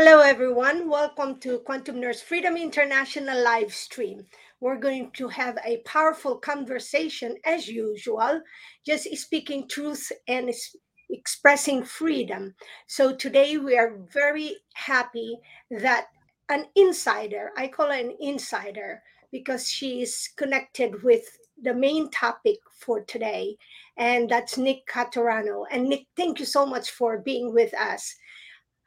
Hello, everyone. Welcome to Quantum Nurse Freedom International live stream. We're going to have a powerful conversation as usual, just speaking truth and expressing freedom. So today we are very happy that an insider, I call her an insider because she is connected with the main topic for today, and that's Nick Caturano. And Nick, thank you so much for being with us.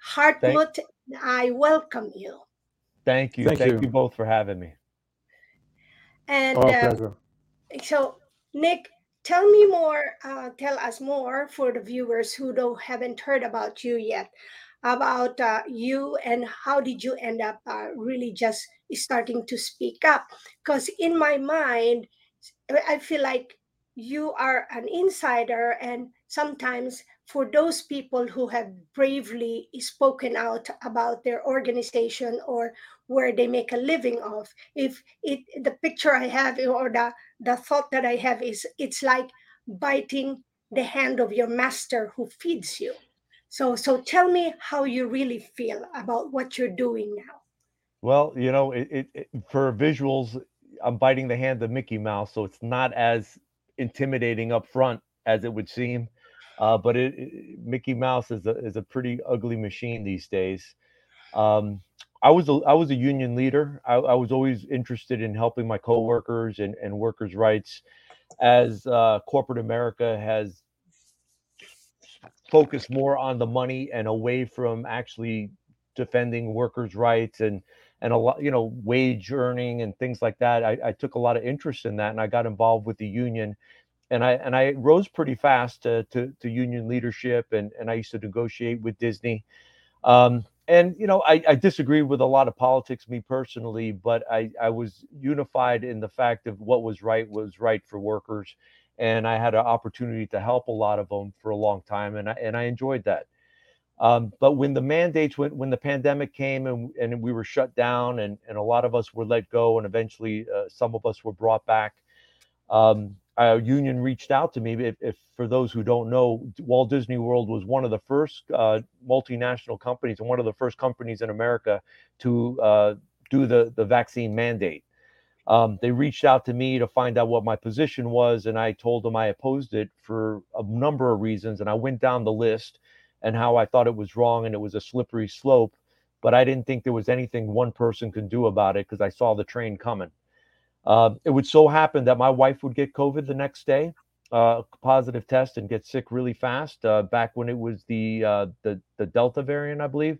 Hartmut, I welcome you. Thank you. Thank Thank, you. you. both for having me. And Our uh, so, Nick, tell me more. Uh, tell us more for the viewers who don't haven't heard about you yet, about uh, you and how did you end up uh, really just starting to speak up? Because in my mind, I feel like you are an insider, and sometimes for those people who have bravely spoken out about their organization or where they make a living of if it the picture i have or the the thought that i have is it's like biting the hand of your master who feeds you. So so tell me how you really feel about what you're doing now. Well, you know, it, it, it for visuals, I'm biting the hand of Mickey Mouse, so it's not as intimidating up front as it would seem. Uh, but it, it- Mickey Mouse is a is a pretty ugly machine these days. Um, I was a, I was a union leader. I, I was always interested in helping my coworkers and, and workers' rights. As uh, corporate America has focused more on the money and away from actually defending workers' rights and and a lot, you know, wage earning and things like that. I, I took a lot of interest in that, and I got involved with the union, and I and I rose pretty fast to to, to union leadership, and and I used to negotiate with Disney. Um, and you know, I, I disagreed with a lot of politics, me personally, but I, I was unified in the fact of what was right was right for workers, and I had an opportunity to help a lot of them for a long time, and I and I enjoyed that. Um, but when the mandates, when when the pandemic came and and we were shut down, and and a lot of us were let go, and eventually uh, some of us were brought back um, a union reached out to me. If, if for those who don't know, Walt Disney World was one of the first uh, multinational companies and one of the first companies in America to uh, do the the vaccine mandate. Um, they reached out to me to find out what my position was, and I told them I opposed it for a number of reasons. And I went down the list and how I thought it was wrong and it was a slippery slope. But I didn't think there was anything one person could do about it because I saw the train coming. Uh, it would so happen that my wife would get COVID the next day, uh, positive test, and get sick really fast. Uh, back when it was the uh, the the Delta variant, I believe.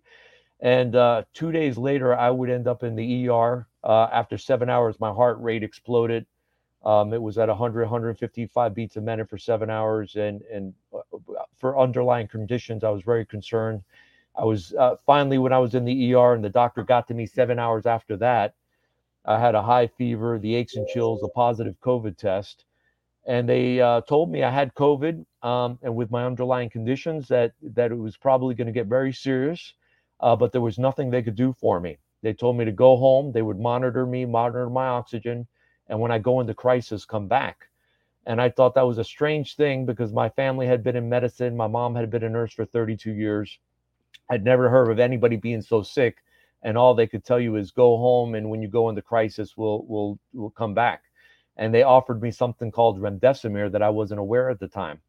And uh, two days later, I would end up in the ER. After seven hours, my heart rate exploded. Um, it was at 100, 155 beats a minute for seven hours, and and for underlying conditions, I was very concerned. I was finally when I was in the ER, and the doctor got to me seven hours after that. I had a high fever, the aches and chills, a positive COVID test, and they uh, told me I had COVID, um, and with my underlying conditions, that that it was probably going to get very serious, uh, but there was nothing they could do for me. They told me to go home. They would monitor me, monitor my oxygen, and when I go into crisis, come back. And I thought that was a strange thing because my family had been in medicine. My mom had been a nurse for 32 years. I'd never heard of anybody being so sick and all they could tell you is go home and when you go into crisis we'll we'll we'll come back. And they offered me something called remdesivir that i wasn't aware at the time.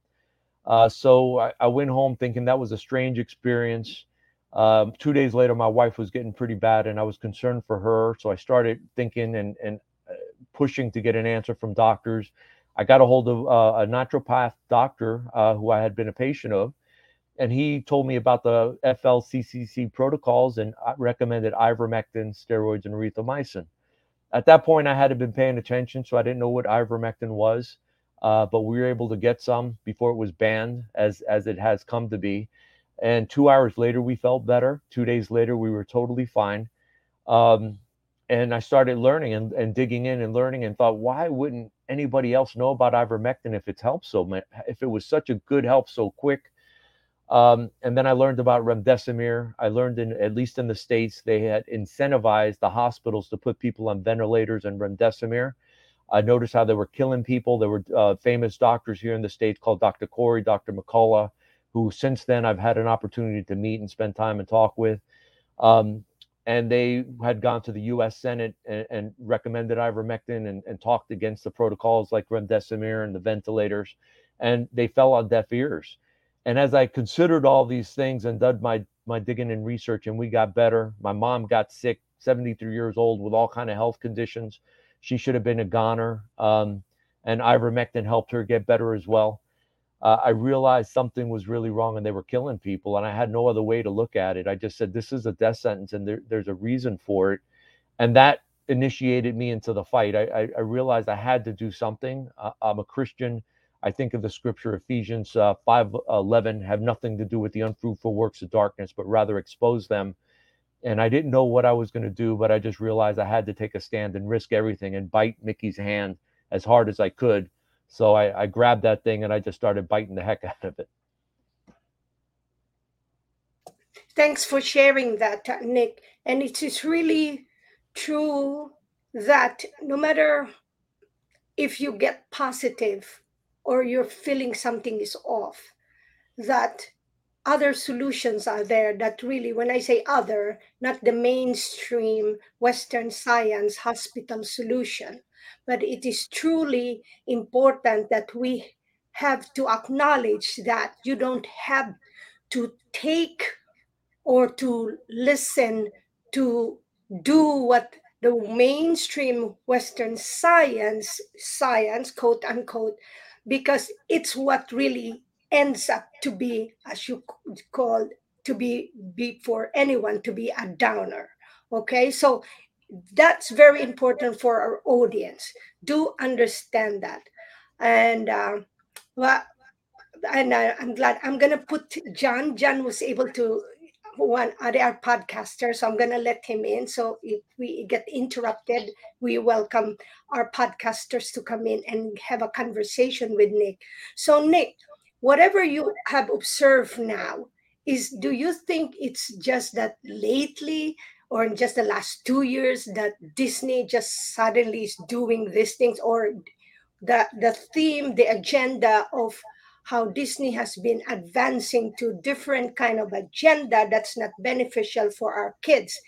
Uh, so I, I went home thinking that was a strange experience. Um, two days later my wife was getting pretty bad and i was concerned for her. So i started thinking and and uh, pushing to get an answer from doctors. I got a hold of uh, a naturopath doctor uh, who i had been a patient of and he told me about the FLCCC protocols and uh, recommended ivermectin, steroids, and erythromycin. At that point, I hadn't been paying attention, so I didn't know what ivermectin was. Uh, but we were able to get some before it was banned, as as it has come to be. And two hours later, we felt better. Two days later, we were totally fine. Um, and I started learning and, and digging in and learning, and thought, why wouldn't anybody else know about ivermectin if it's helped so much? If it was such a good help so quick, um, and then I learned about remdesivir. I learned in at least in the states they had incentivized the hospitals to put people on ventilators and remdesivir. I noticed how they were killing people. There were uh, famous doctors here in the states called Dr. Kory, Dr. McCullough, who since then I've had an opportunity to meet and spend time and talk with. Um, and they had gone to the U.S. Senate and, and recommended ivermectin and, and, talked against the protocols like remdesivir and the ventilators, and they fell on deaf ears. And as I considered all these things and did my my digging and research, and we got better. My mom got sick, 73 years old, with all kind of health conditions. She should have been a goner, um, and ivermectin helped her get better as well uh, I realized something was really wrong and they were killing people. And I had no other way to look at it. I just said, this is a death sentence and there, there's a reason for it. And that initiated me into the fight. I, I, I realized I had to do something. Uh, I'm a Christian. I think of the scripture, Ephesians uh, 5 11, have nothing to do with the unfruitful works of darkness, but rather expose them. And I didn't know what I was going to do, but I just realized I had to take a stand and risk everything and bite Mickey's hand as hard as I could so I, I grabbed that thing and I just started biting the heck out of it. Thanks for sharing that, Nick. And it is really true that no matter if you get positive or you're feeling something is off, that other solutions are there that really, when I say other, not the mainstream Western science hospital solution, but it is truly important that we have to acknowledge that you don't have to take or to listen to do what the mainstream western science science quote unquote because it's what really ends up to be as you call to be be for anyone to be a downer okay so that's very important for our audience. Do understand that. And uh, well, and I, am glad I'm gonna put John. John was able to one other podcaster, so I'm gonna let him in. So if we get interrupted, we welcome our podcasters to come in and have a conversation with Nick. So Nick, whatever you have observed now, is do you think it's just that lately or in just the last two years that Disney just suddenly is doing these things, or the the theme, the agenda of how Disney has been advancing to different kind of agenda that's not beneficial for our kids.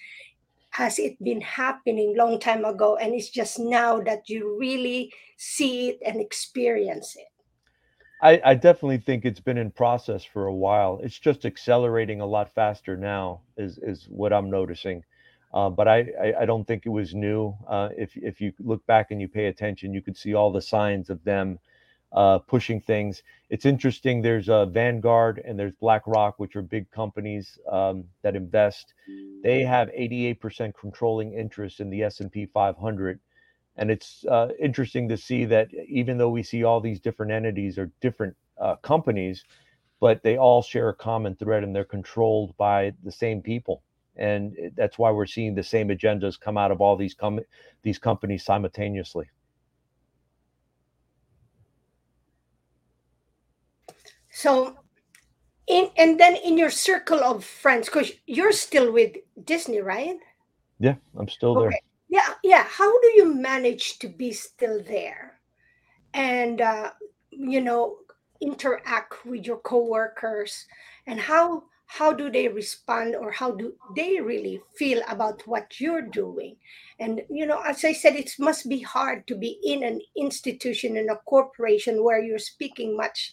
Has it been happening long time ago, and it's just now that you really see it and experience it? I, I, definitely think it's been in process for a while. It's just accelerating a lot faster now, is is what I'm noticing. Uh, but I, I, I, don't think it was new. Uh, if, if you look back and you pay attention, you could see all the signs of them uh, pushing things. It's interesting. There's uh, Vanguard and there's BlackRock, which are big companies um, that invest. They have 88% controlling interest in the S&P 500. And it's uh, interesting to see that even though we see all these different entities or different uh, companies, but they all share a common thread and they're controlled by the same people and that's why we're seeing the same agendas come out of all these com- these companies simultaneously. So, in and then in your circle of friends, because you're still with Disney, right? Yeah, I'm still okay. there. Yeah, yeah. How do you manage to be still there, and uh, you know interact with your coworkers, and how how do they respond or how do they really feel about what you're doing and you know as i said it must be hard to be in an institution in a corporation where you're speaking much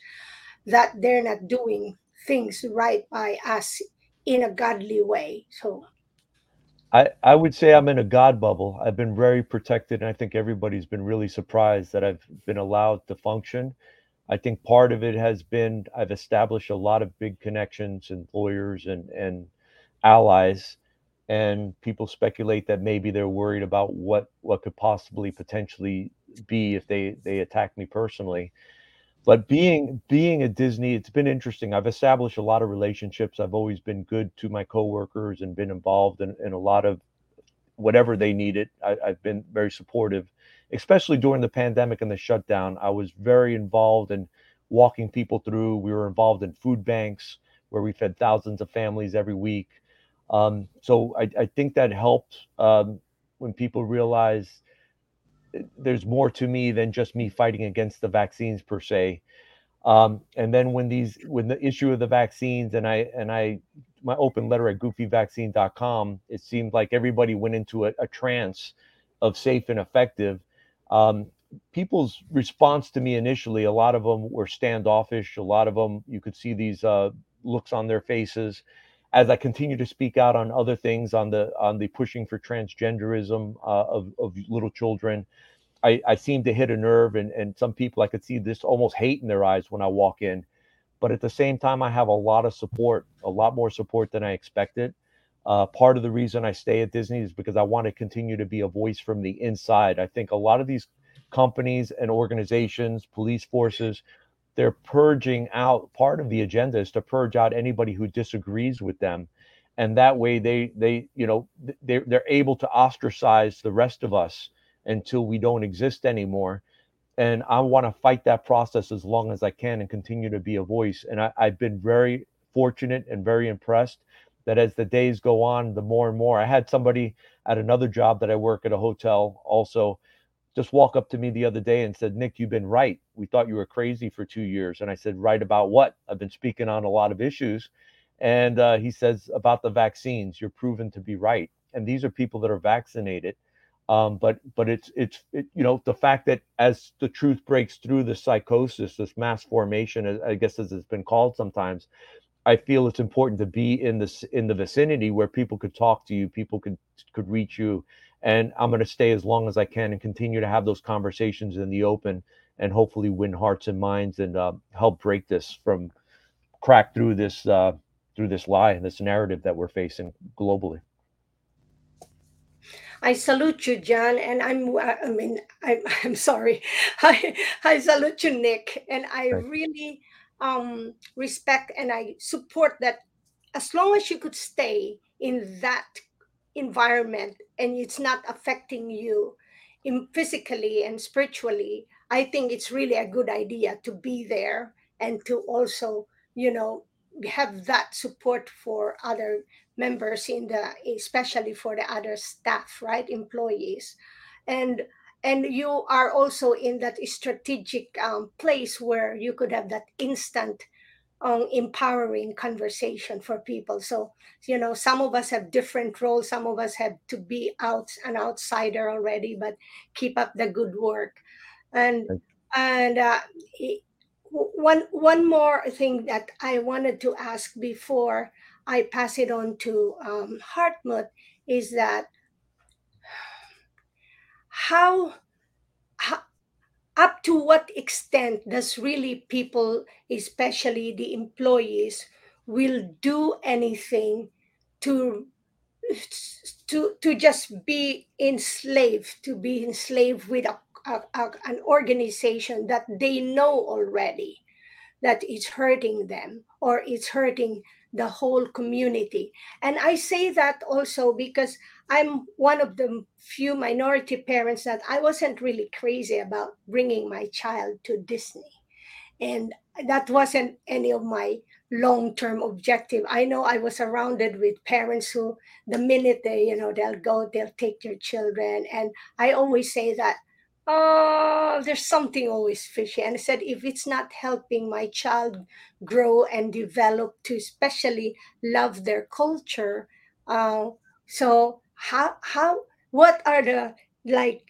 that they're not doing things right by us in a godly way so I, I would say I'm in a God bubble. I've been very protected, and I think everybody's been really surprised that I've been allowed to function I think part of it has been I've established a lot of big connections and lawyers and and allies, and people speculate that maybe they're worried about what what could possibly potentially be if they they attack me personally. But being being at Disney, it's been interesting. I've established a lot of relationships. I've always been good to my coworkers and been involved in, in a lot of whatever they needed. I, I've been very supportive especially during the pandemic and the shutdown, I was very involved in walking people through. We were involved in food banks where we fed thousands of families every week. Um, so I, I, think that helped um, when people realize eh, there's more to me than just me fighting against the vaccines per se. Um, and then when these when the issue of the vaccines and I and I my open letter at goofyvaccine.com, it seemed like everybody went into a, a trance of safe and effective. Um, people's response to me initially, a lot of them were standoffish. A lot of them, you could see these uh, looks on their faces. As I continue to speak out on other things, on the on the pushing for transgenderism uh, of of little children, I, I seem to hit a nerve, and and some people I could see this almost hate in their eyes when I walk in. But at the same time, I have a lot of support, a lot more support than I expected. Uh, part of the reason I stay at Disney is because I want to continue to be a voice from the inside. I think a lot of these companies and organizations, police forces, they're purging out part of the agenda is to purge out anybody who disagrees with them. And that way they they you know they're, they're able to ostracize the rest of us until we don't exist anymore. And i want to fight that process as long as i can and continue to be a voice. And I, i've been very fortunate and very impressed that as the days go on the more and more i had somebody at another job that i work at a hotel also just walk up to me the other day and said, Nick, you've been right. We thought you were crazy for two years. And I said, right about what? I've been speaking on a lot of issues. And uh, he says, about the vaccines, you're proven to be right. And these are people that are vaccinated. Um, but but it's it's it, you know the fact that as the truth breaks through the psychosis, this mass formation, I guess as it's been called sometimes, I feel it's important to be in this in the vicinity where people could talk to you, people could could reach you, and I'm going to stay as long as I can and continue to have those conversations in the open and hopefully win hearts and minds and uh, help break this from crack through this uh, through this lie and this narrative that we're facing globally. I salute you, John, and I'm. I mean, I'm. I'm sorry. I I salute you, Nick, and I Thanks. really um, respect and I support that. As long as you could stay in that environment and it's not affecting you in physically and spiritually i think it's really a good idea to be there and to also you know have that support for other members in the especially for the other staff right employees and and you are also in that strategic um, place where you could have that instant um, empowering conversation for people. So, you know, some of us have different roles. Some of us have to be out an outsider already, but keep up the good work. And and uh, one one more thing that I wanted to ask before I pass it on to um, Hartmut is that how, how up to what extent does really people especially the employees will do anything to to to just be enslaved to be enslaved with a, a, a, an organization that they know already that it's hurting them or it's hurting the whole community and i say that also because I'm one of the few minority parents that I wasn't really crazy about bringing my child to Disney. And that wasn't any of my long term objective. I know I was surrounded with parents who, the minute they, you know, they'll go, they'll take their children. And I always say that, oh, there's something always fishy. And I said, if it's not helping my child grow and develop to especially love their culture, uh, so how how what are the like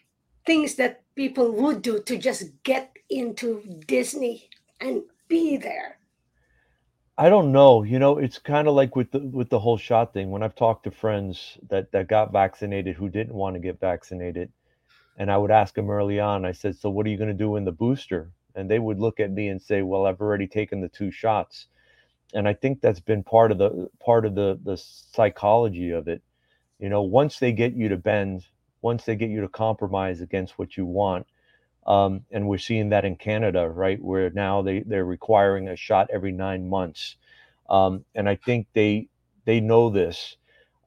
things that people would do to just get into Disney and be there? I don't know. You know, it's kind of like with the with the whole shot thing. When I've talked to friends that that got vaccinated who didn't want to get vaccinated, and I would ask them early on. I said, "So what are you going to do in the booster?" And they would look at me and say, "Well, I've already taken the two shots." And I think that's been part of the part of the the psychology of it you know once they get you to bend once they get you to compromise against what you want um, and we're seeing that in canada right where now they they're requiring a shot every nine months um, and i think they they know this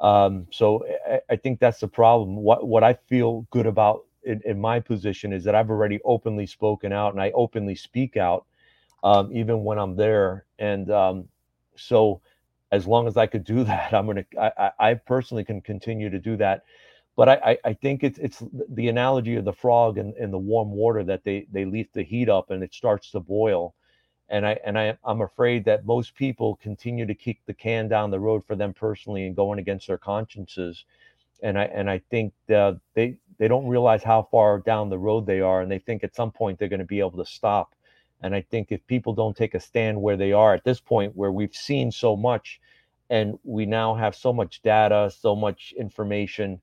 um, so I, I, think that's the problem what what i feel good about in, in, my position is that i've already openly spoken out and i openly speak out um, even when i'm there. And um, so as long as I could do that, I'm gonna. I, I personally can continue to do that, but I, I think it's it's the analogy of the frog in, in the warm water that they they leave the heat up and it starts to boil, and I and I I'm afraid that most people continue to kick the can down the road for them personally and going against their consciences, and I and I think uh, they they don't realize how far down the road they are, and they think at some point they're going to be able to stop. And I think if people don't take a stand where they are at this point, where we've seen so much, and we now have so much data, so much information,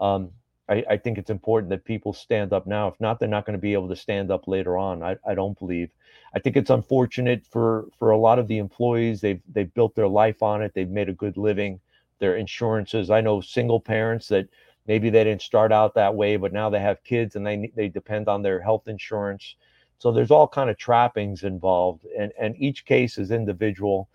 um, I, I, think it's important that people stand up now. If not, they're not going to be able to stand up later on. I, I don't believe. I think it's unfortunate for for a lot of the employees. They've they've built their life on it. They've made a good living. Their insurances. I know single parents that maybe they didn't start out that way, but now they have kids and they they depend on their health insurance. So there's all kind of trappings involved, and and each case is individual.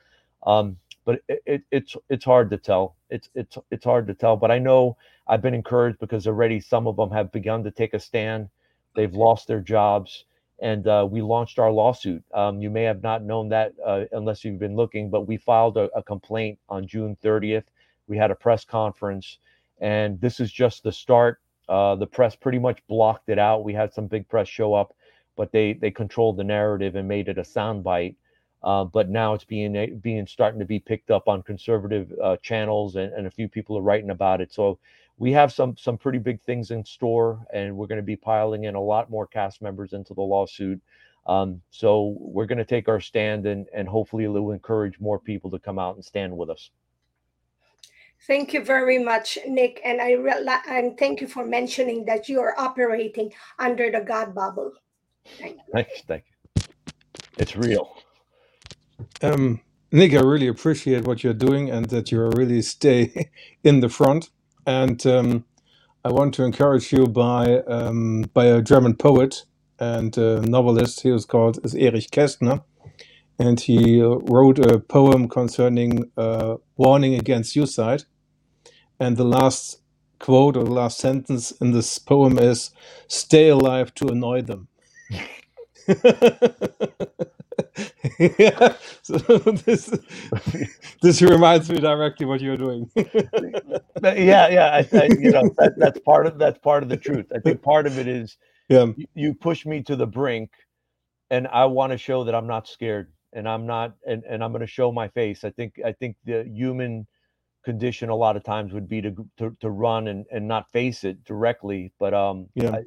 Um, but it, it, it's it's hard to tell. It's it's it's hard to tell. But I know I've been encouraged because already some of them have begun to take a stand. They've lost their jobs, and uh, we launched our lawsuit. Um, you may have not known that uh, unless you've been looking, but we filed a, a complaint on June 30th. We had a press conference and this is just the start. Uh, the press pretty much blocked it out. We had some big press show up, but they they controlled the narrative and made it a soundbite. Uh, but now it's being being starting to be picked up on conservative uh, channels, and, and a few people are writing about it. So we have some some pretty big things in store, and we're going to be piling in a lot more cast members into the lawsuit. Um, so we're going to take our stand, and and hopefully it will encourage more people to come out and stand with us. Thank you very much, Nick, and I re- and thank you for mentioning that you are operating under the God bubble. Thank you. Thanks, thank you. It's real. Um, Nick, I really appreciate what you're doing and that you really stay in the front. And um, I want to encourage you by um, by a German poet and novelist. He was called is Erich Kästner and he wrote a poem concerning uh, warning against suicide. And the last quote or the last sentence in this poem is "Stay alive to annoy them." yeah, so this this reminds me directly what you're doing. yeah, yeah, I, I, you know that, that's part of that's part of the truth. I think part of it is yeah. you, you push me to the brink, and I want to show that I'm not scared and I'm not and, and I'm going to show my face. I think I think the human condition a lot of times would be to to, to run and, and not face it directly, but um yeah. I,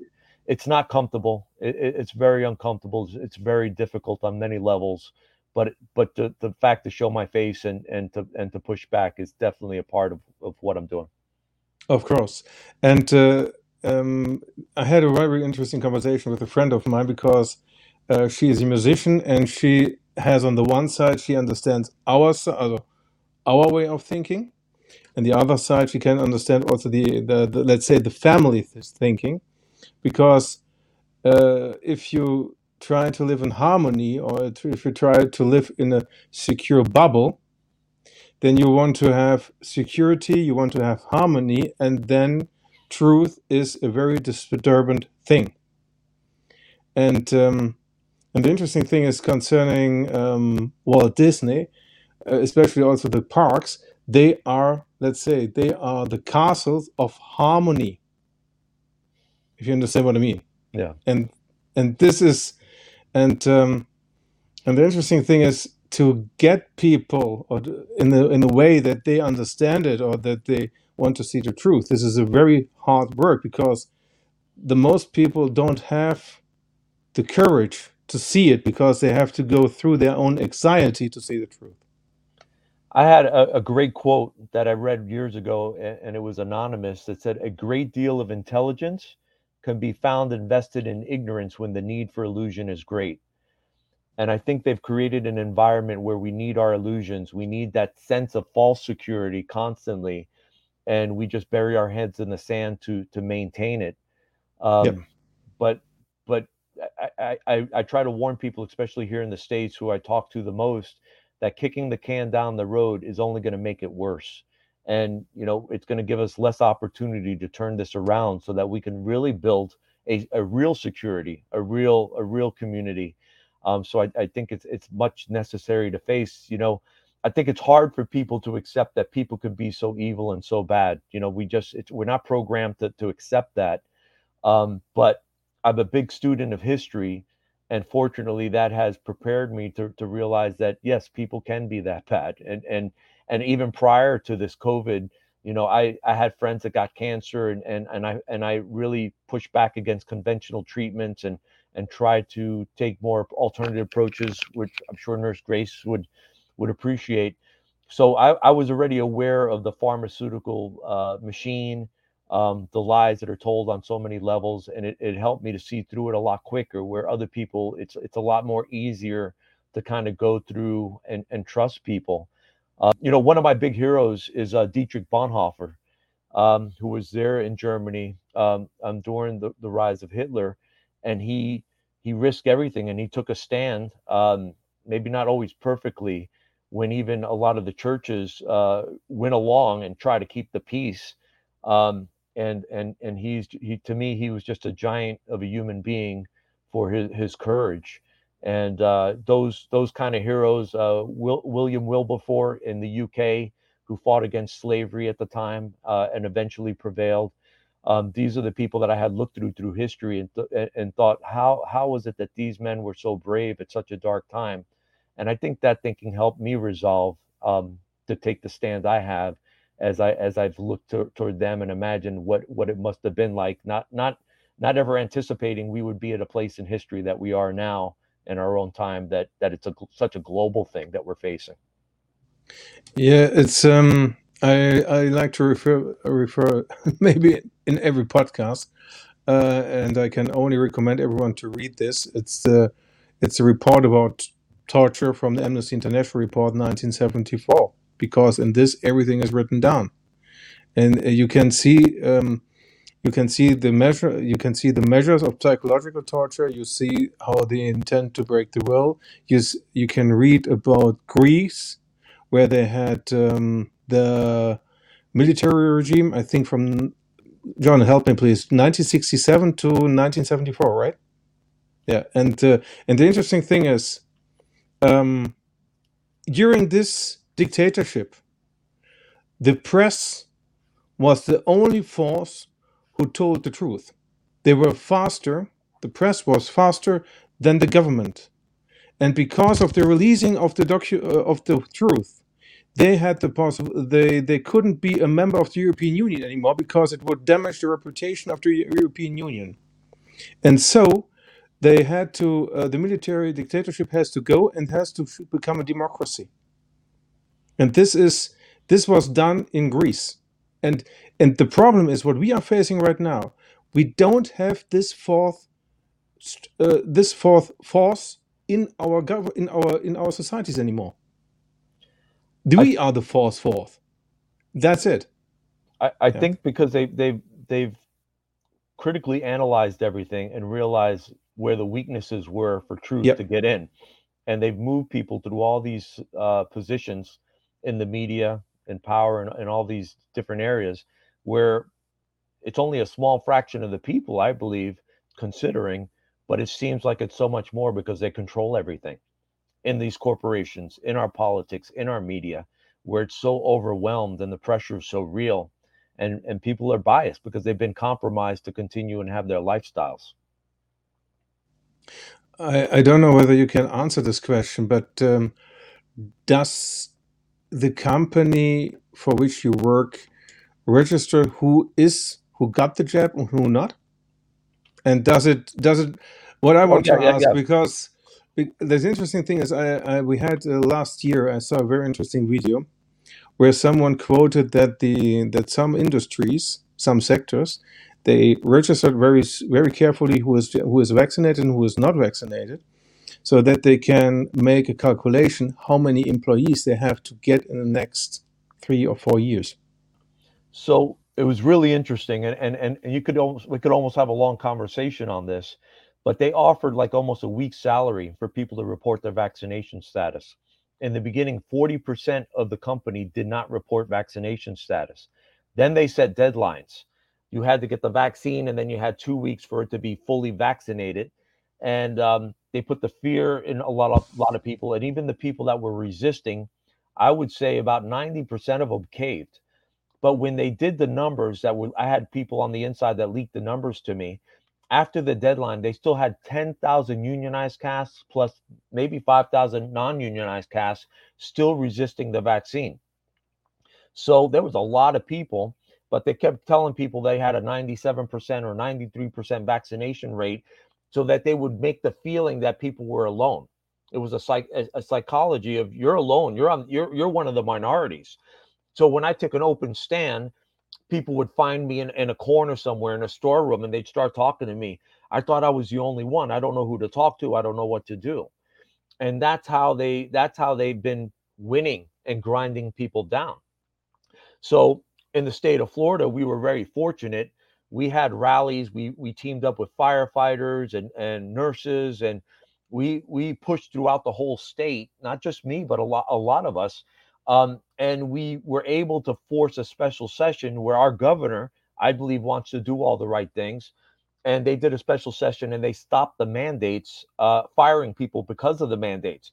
it's not comfortable. It, it's very uncomfortable. It's very difficult on many levels. But but the, the fact to show my face and and to and to push back is definitely a part of, of what I'm doing. Of course, and uh, um, I had a very interesting conversation with a friend of mine because uh, she is a musician and she has on the one side she understands our our way of thinking, and the other side she can understand also the, the, the let's say the family thinking, because uh, if you try to live in harmony or if you try to live in a secure bubble, then you want to have security, you want to have harmony, and then truth is a very disturbing thing. And um, and the interesting thing is concerning um, Walt Disney, uh, especially also the parks, they are, let's say, they are the castles of harmony. If you understand what I mean. Yeah. And and this is, and um, and the interesting thing is to get people or in the in a way that they understand it or that they want to see the truth. This is a very hard work because the most people don't have the courage to see it because they have to go through their own anxiety to see the truth. I had a, a, great quote that I read years ago, and it was anonymous that said, A great deal of intelligence can be found invested in ignorance when the need for illusion is great. And I think they've created an environment where we need our illusions. We need that sense of false security constantly. And we just bury our heads in the sand to to maintain it. Um, yep. But but I, I, I try to warn people, especially here in the States who I talk to the most, that kicking the can down the road is only going to make it worse. And, you know, it's going to give us less opportunity to turn this around so that we can really build a, a real security, a real, a real community. Um, so I, I think it's, it's much necessary to face, you know, I think it's hard for people to accept that people can be so evil and so bad. You know, we just, we're not programmed to, to accept that. Um, but I'm a big student of history, and fortunately that has prepared me to, to realize that yes people can be that bad. And and and even prior to this covid you know i i had friends that got cancer and and, and i and i really pushed back against conventional treatments and and tried to take more alternative approaches which i'm sure nurse grace would would appreciate. So i, I was already aware of the pharmaceutical uh, machine um, the lies that are told on so many levels and it, it helped me to see through it a lot quicker where other people it's it's a lot more easier to kind of go through and, and trust people. Uh, you know one of my big heroes is uh, dietrich bonhoeffer um, who was there in germany um, um, during the, the rise of hitler and he he risked everything and he took a stand um, maybe not always perfectly when even a lot of the churches uh, went along and try to keep the peace. Um, and and and he's he to me he was just a giant of a human being for his his courage. And uh, those those kind of heroes uh, Will, william wilberforce in the uk who fought against slavery at the time uh, and eventually prevailed. Um, these are the people that i had looked through through history and, th- and thought how how was it that these men were so brave at such a dark time? And i think that thinking helped me resolve um, to take the stand i have as I as I've looked to, toward them and imagined what what it must have been like. Not not not ever anticipating we would be at a place in history that we are now in our own time. That that it's a such a global thing that we're facing. Yeah, it's um. I I like to refer refer maybe in every podcast, uh, and I can only recommend everyone to read this. It's the it's a report about torture from the Amnesty International report 1974 because in this everything is written down, and uh, you can see um, you can see the measure you can see the measures of psychological torture. You see how they intend to break the will. You you can read about Greece, where they had um, the military regime. I think from John, help me please. 1967 to 1974, right? Yeah, and uh, and the interesting thing is, um, during this dictatorship. The press was the only force who told the truth. They were faster, the press was faster than the government. And because of the releasing of the docu- uh, of the truth, they had the possible they, they couldn't be a member of the European Union anymore because it would damage the reputation of the European Union. And so they had to uh, the military dictatorship has to go and has to become a democracy and this is this was done in Greece. And and the problem is what we are facing right now. We don't have this fourth uh, this fourth force in our gov- in our in our societies anymore. We are the fourth fourth. That's it. I, I yeah. think because they they've they've critically analyzed everything and realized where the weaknesses were for truth yep. to get in, and they've moved people through all these uh, positions in the media and power and, and all these different areas where it's only a small fraction of the people, I believe, considering, but it seems like it's so much more because they control everything in these corporations, in our politics, in our media, where it's so overwhelmed and the pressure is so real. And, and people are biased because they've been compromised to continue and have their lifestyles. I, I don't know whether you can answer this question, but um, does the company for which you work register who is who got the jab and who not? And does it does it? What I want oh, yeah, to yeah, ask yeah. because the interesting thing is I, I we had uh, last year I saw a very interesting video where someone quoted that the that some industries some sectors they registered very very carefully who is who is vaccinated and who is not vaccinated so that they can make a calculation how many employees they have to get in the next three or four years. So it was really interesting, and and and you could almost we could almost have a long conversation on this, but they offered like almost a week's salary for people to report their vaccination status. In the beginning, 40% of the company did not report vaccination status. Then they set deadlines. You had to get the vaccine, and then you had two weeks for it to be fully vaccinated. And um, they put the fear in a lot of lot of people, and even the people that were resisting. I would say about 90% of them caved. But when they did the numbers that were, I had people on the inside that leaked the numbers to me, after the deadline, they still had 10,000 unionized casts plus maybe 5,000 non unionized casts still resisting the vaccine. So there was a lot of people, but they kept telling people they had a 97% or 93% vaccination rate so that they would make the feeling that people were alone. It was a psych a, a psychology of you're alone, you're on you're you're one of the minorities. So when I took an open stand, people would find me in, in a corner somewhere in a storeroom and they'd start talking to me. I thought I was the only one. I don't know who to talk to. I don't know what to do. And that's how they that's how they've been winning and grinding people down. So in the state of Florida, we were very fortunate. We had rallies. We we teamed up with firefighters and, and nurses and we we pushed throughout the whole state, not just me, but a lot a lot of us um, and we were able to force a special session where our governor, I believe, wants to do all the right things. And they did a special session and they stopped the mandates, uh, firing people because of the mandates.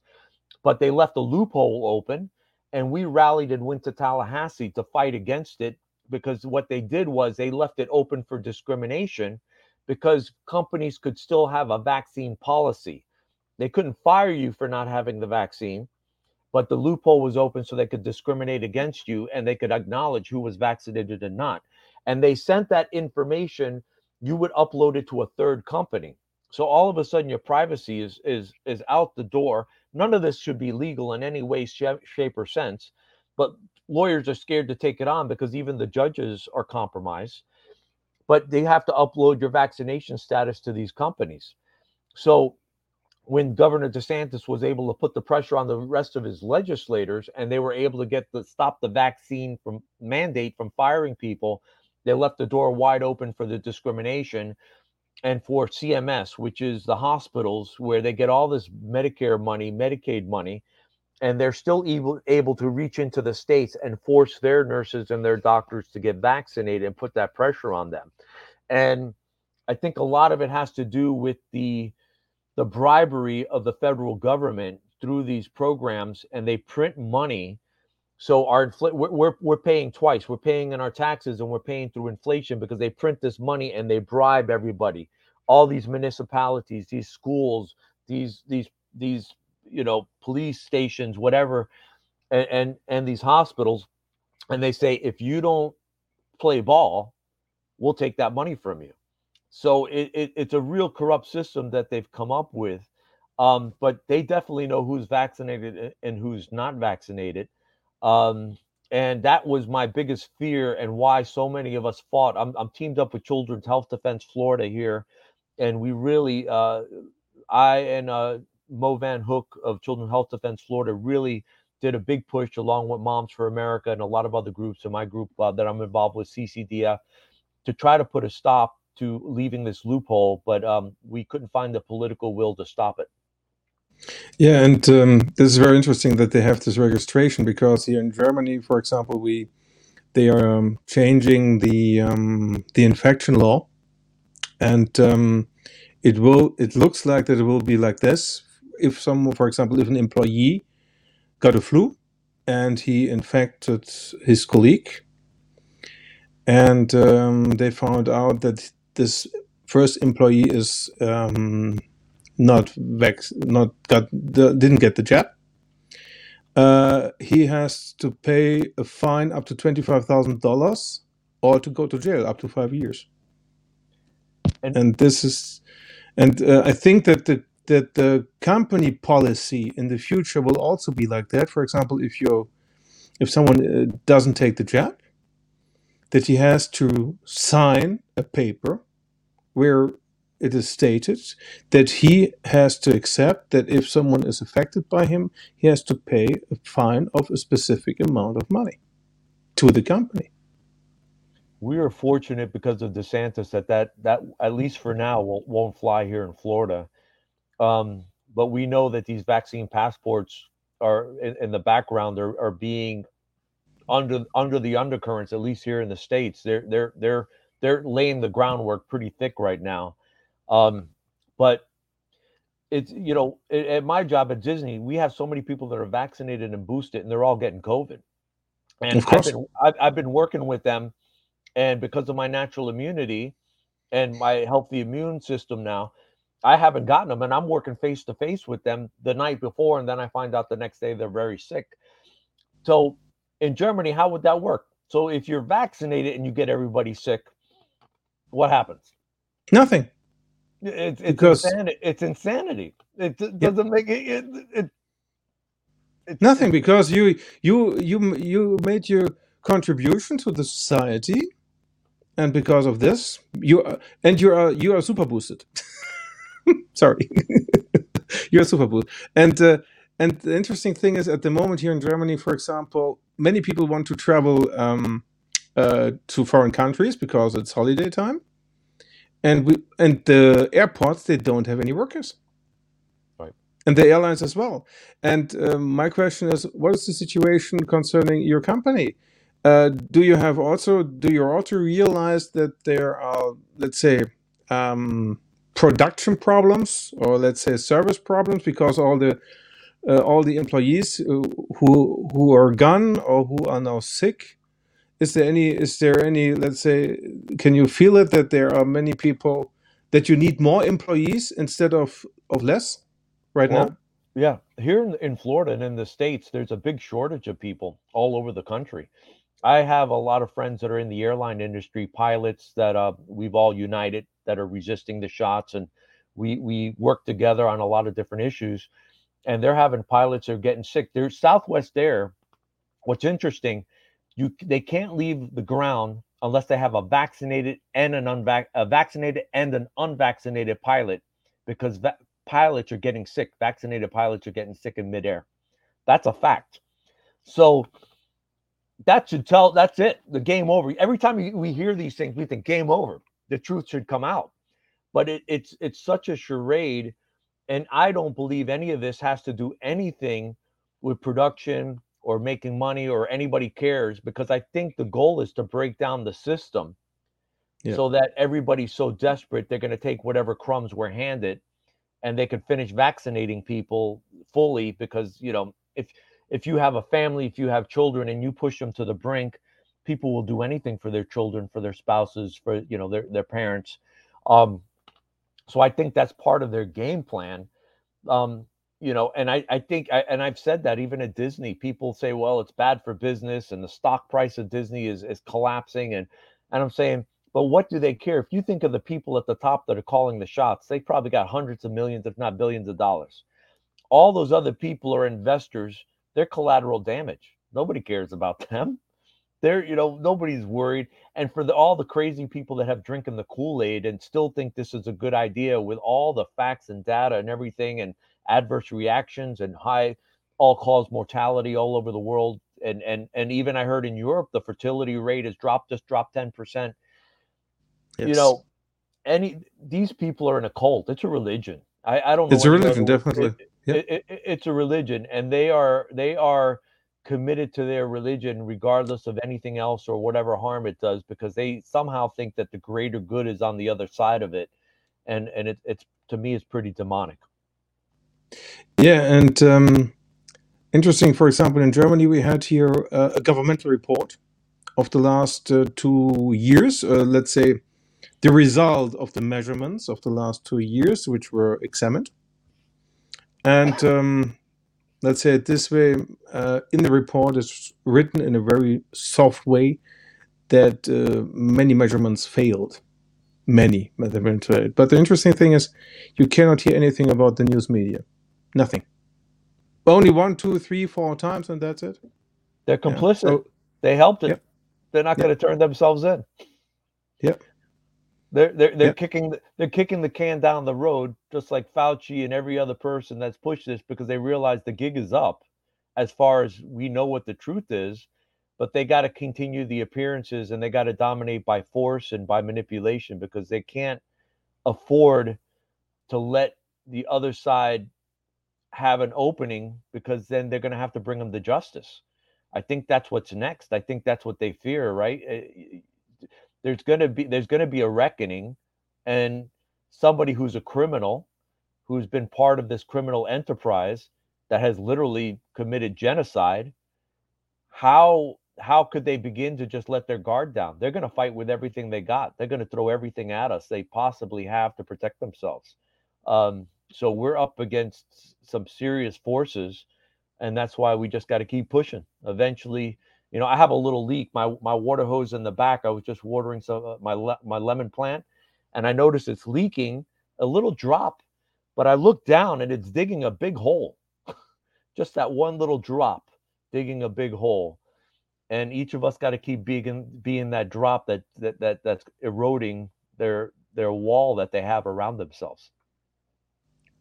But they left a loophole open. And we rallied and went to Tallahassee to fight against it because what they did was they left it open for discrimination because companies could still have a vaccine policy. They couldn't fire you for not having the vaccine, but the loophole was open so they could discriminate against you and they could acknowledge who was vaccinated and not. And they sent that information, you would upload it to a third company. So all of a sudden your privacy is is is out the door. None of this should be legal in any way, shape, or sense. But lawyers are scared to take it on because even the judges are compromised. But they have to upload your vaccination status to these companies. So when Governor DeSantis was able to put the pressure on the rest of his legislators and they were able to get the stop the vaccine from mandate from firing people, they left the door wide open for the discrimination and for CMS, which is the hospitals where they get all this Medicare money, Medicaid money, and they're still able, able to reach into the states and force their nurses and their doctors to get vaccinated and put that pressure on them. And I think a lot of it has to do with the the bribery of the federal government through these programs and they print money. So our infl- we're, we're, we're paying twice. We're paying in our taxes and we're paying through inflation because they print this money and they bribe everybody. All these municipalities these schools these these these you know police stations whatever and and, and these hospitals and they say if you don't play ball we'll take that money from you so it, it, it's a real corrupt system that they've come up with. Um, but they definitely know who's vaccinated and who's not vaccinated. Um, and that was my biggest fear and why so many of us fought. I'm, I'm teamed up with Children's Health Defense Florida here, and we really, uh, I and uh, Mo Van Hook of Children's Health Defense Florida really did a big push along with Moms for America and a lot of other groups in my group uh, that I'm involved with, CCDF, to try to put a stop to leaving this loophole, but um, we couldn't find the political will to stop it. Yeah, and um, this is very interesting that they have this registration because here in Germany, for example, we they are um, changing the um, the infection law, and um, it will it looks like that it will be like this. If someone, for example, if an employee got a flu and he infected his colleague, and um, they found out that this first employee is um, not vex, not got the, didn't get the jab. Uh, he has to pay a fine up to twenty five thousand dollars, or to go to jail up to five years. And, and this is, and uh, I think that the that the company policy in the future will also be like that. For example, if you if someone uh, doesn't take the jab, that he has to sign a paper where it is stated that he has to accept that if someone is affected by him, he has to pay a fine of a specific amount of money to the company. We are fortunate because of DeSantis that that, that at least for now won't, won't fly here in Florida. Um, but we know that these vaccine passports are in, in the background are, are being under under the undercurrents, at least here in the states. They're they're they're they're laying the groundwork pretty thick right now. Um, but it's you know at my job at Disney, we have so many people that are vaccinated and boosted, and they're all getting COVID. And I've been, I've, I've been working with them, and because of my natural immunity, and my healthy immune system now. I haven't gotten them, and I'm working face to face with them the night before, and then I find out the next day they're very sick. So in Germany, how would that work? So if you're vaccinated and you get everybody sick, what happens? Nothing. It's it's because, insanity. It's insanity. It, it doesn't yeah. make it, it, it Nothing because you you you you made your contribution to the society, and because of this, you are, and you are you are super boosted. Sorry, you are super boosted, and uh, and the interesting thing is at the moment here in Germany, for example, many people want to travel um, uh, to foreign countries because it's holiday time, and we and the airports they don't have any workers. And the airlines as well. And um, my question is, what is the situation concerning your company? Uh, do you have also do you also realize that there are let's say um, production problems or let's say service problems because all the uh, all the employees who who are gone or who are now sick is there any is there any let's say can you feel it that there are many people that you need more employees instead of of less right well, now? Yeah, here in, in Florida and in the states, there's a big shortage of people all over the country. I have a lot of friends that are in the airline industry, pilots that uh, we've all united that are resisting the shots, and we we work together on a lot of different issues. And they're having pilots that are getting sick. There's Southwest Air. What's interesting, you they can't leave the ground unless they have a vaccinated and an unvac a vaccinated and an unvaccinated pilot, because va- pilots are getting sick. Vaccinated pilots are getting sick in midair. That's a fact. So that should tell that's it. The game over. Every time we hear these things, we think game over. The truth should come out. But it, it's it's such a charade, and I don't believe any of this has to do anything with production or making money or anybody cares because I think the goal is to break down the system yeah. so that everybody's so desperate they're going to take whatever crumbs we're handed and they could finish vaccinating people fully because you know if if you have a family if you have children and you push them to the brink people will do anything for their children for their spouses for you know their their parents um so i think that's part of their game plan um you know and i i think I, and i've said that even at disney people say well it's bad for business and the stock price of disney is is collapsing and and i'm saying but what do they care? If you think of the people at the top that are calling the shots, they probably got hundreds of millions, if not billions of dollars. All those other people are investors. They're collateral damage. Nobody cares about them. They're, you know, nobody's worried. And for the, all the crazy people that have drinking the Kool Aid and still think this is a good idea with all the facts and data and everything and adverse reactions and high all cause mortality all over the world. And, and, and even I heard in Europe, the fertility rate has dropped, just dropped 10% Yes. You know, any these people are in a cult. It's a religion. I, I don't know. It's a religion, definitely. It, yep. it, it, it's a religion, and they are they are committed to their religion regardless of anything else or whatever harm it does because they somehow think that the greater good is on the other side of it and and it, it's to me it's pretty demonic yeah and um interesting for example in germany we had here uh, a governmental report of the last uh, two years uh, let's say the result of the measurements of the last two years, which were examined. And um, let's say it this way uh, in the report, it's written in a very soft way that uh, many measurements failed. Many measurements failed. But the interesting thing is, you cannot hear anything about the news media. Nothing. Only one, two, three, four times, and that's it. They're complicit. Yeah. So, they helped it. They're not going to turn themselves in. Yep. They're they're they're kicking they're kicking the can down the road, just like Fauci and every other person that's pushed this because they realize the gig is up, as far as we know what the truth is, but they got to continue the appearances and they got to dominate by force and by manipulation because they can't afford to let the other side have an opening because then they're going to have to bring them to justice. I think that's what's next. I think that's what they fear, right? Eh, There's going to be there's going to be a reckoning and somebody who's a criminal who's been part of this criminal enterprise that has literally committed genocide how how could they begin to just let their guard down? They're going to fight with everything they got. They're going to throw everything at us they possibly have to protect themselves. Um, so we're up against some serious forces, and that's why we just got to keep pushing. Eventually, you know, I have a little leak. My my water hose in the back. I was just watering some uh, my le- my lemon plant, and I noticed it's leaking a little drop. But I look down and it's digging a big hole. just that one little drop digging a big hole and each of us got to keep being being that drop that that that that's eroding their their wall that they have around themselves.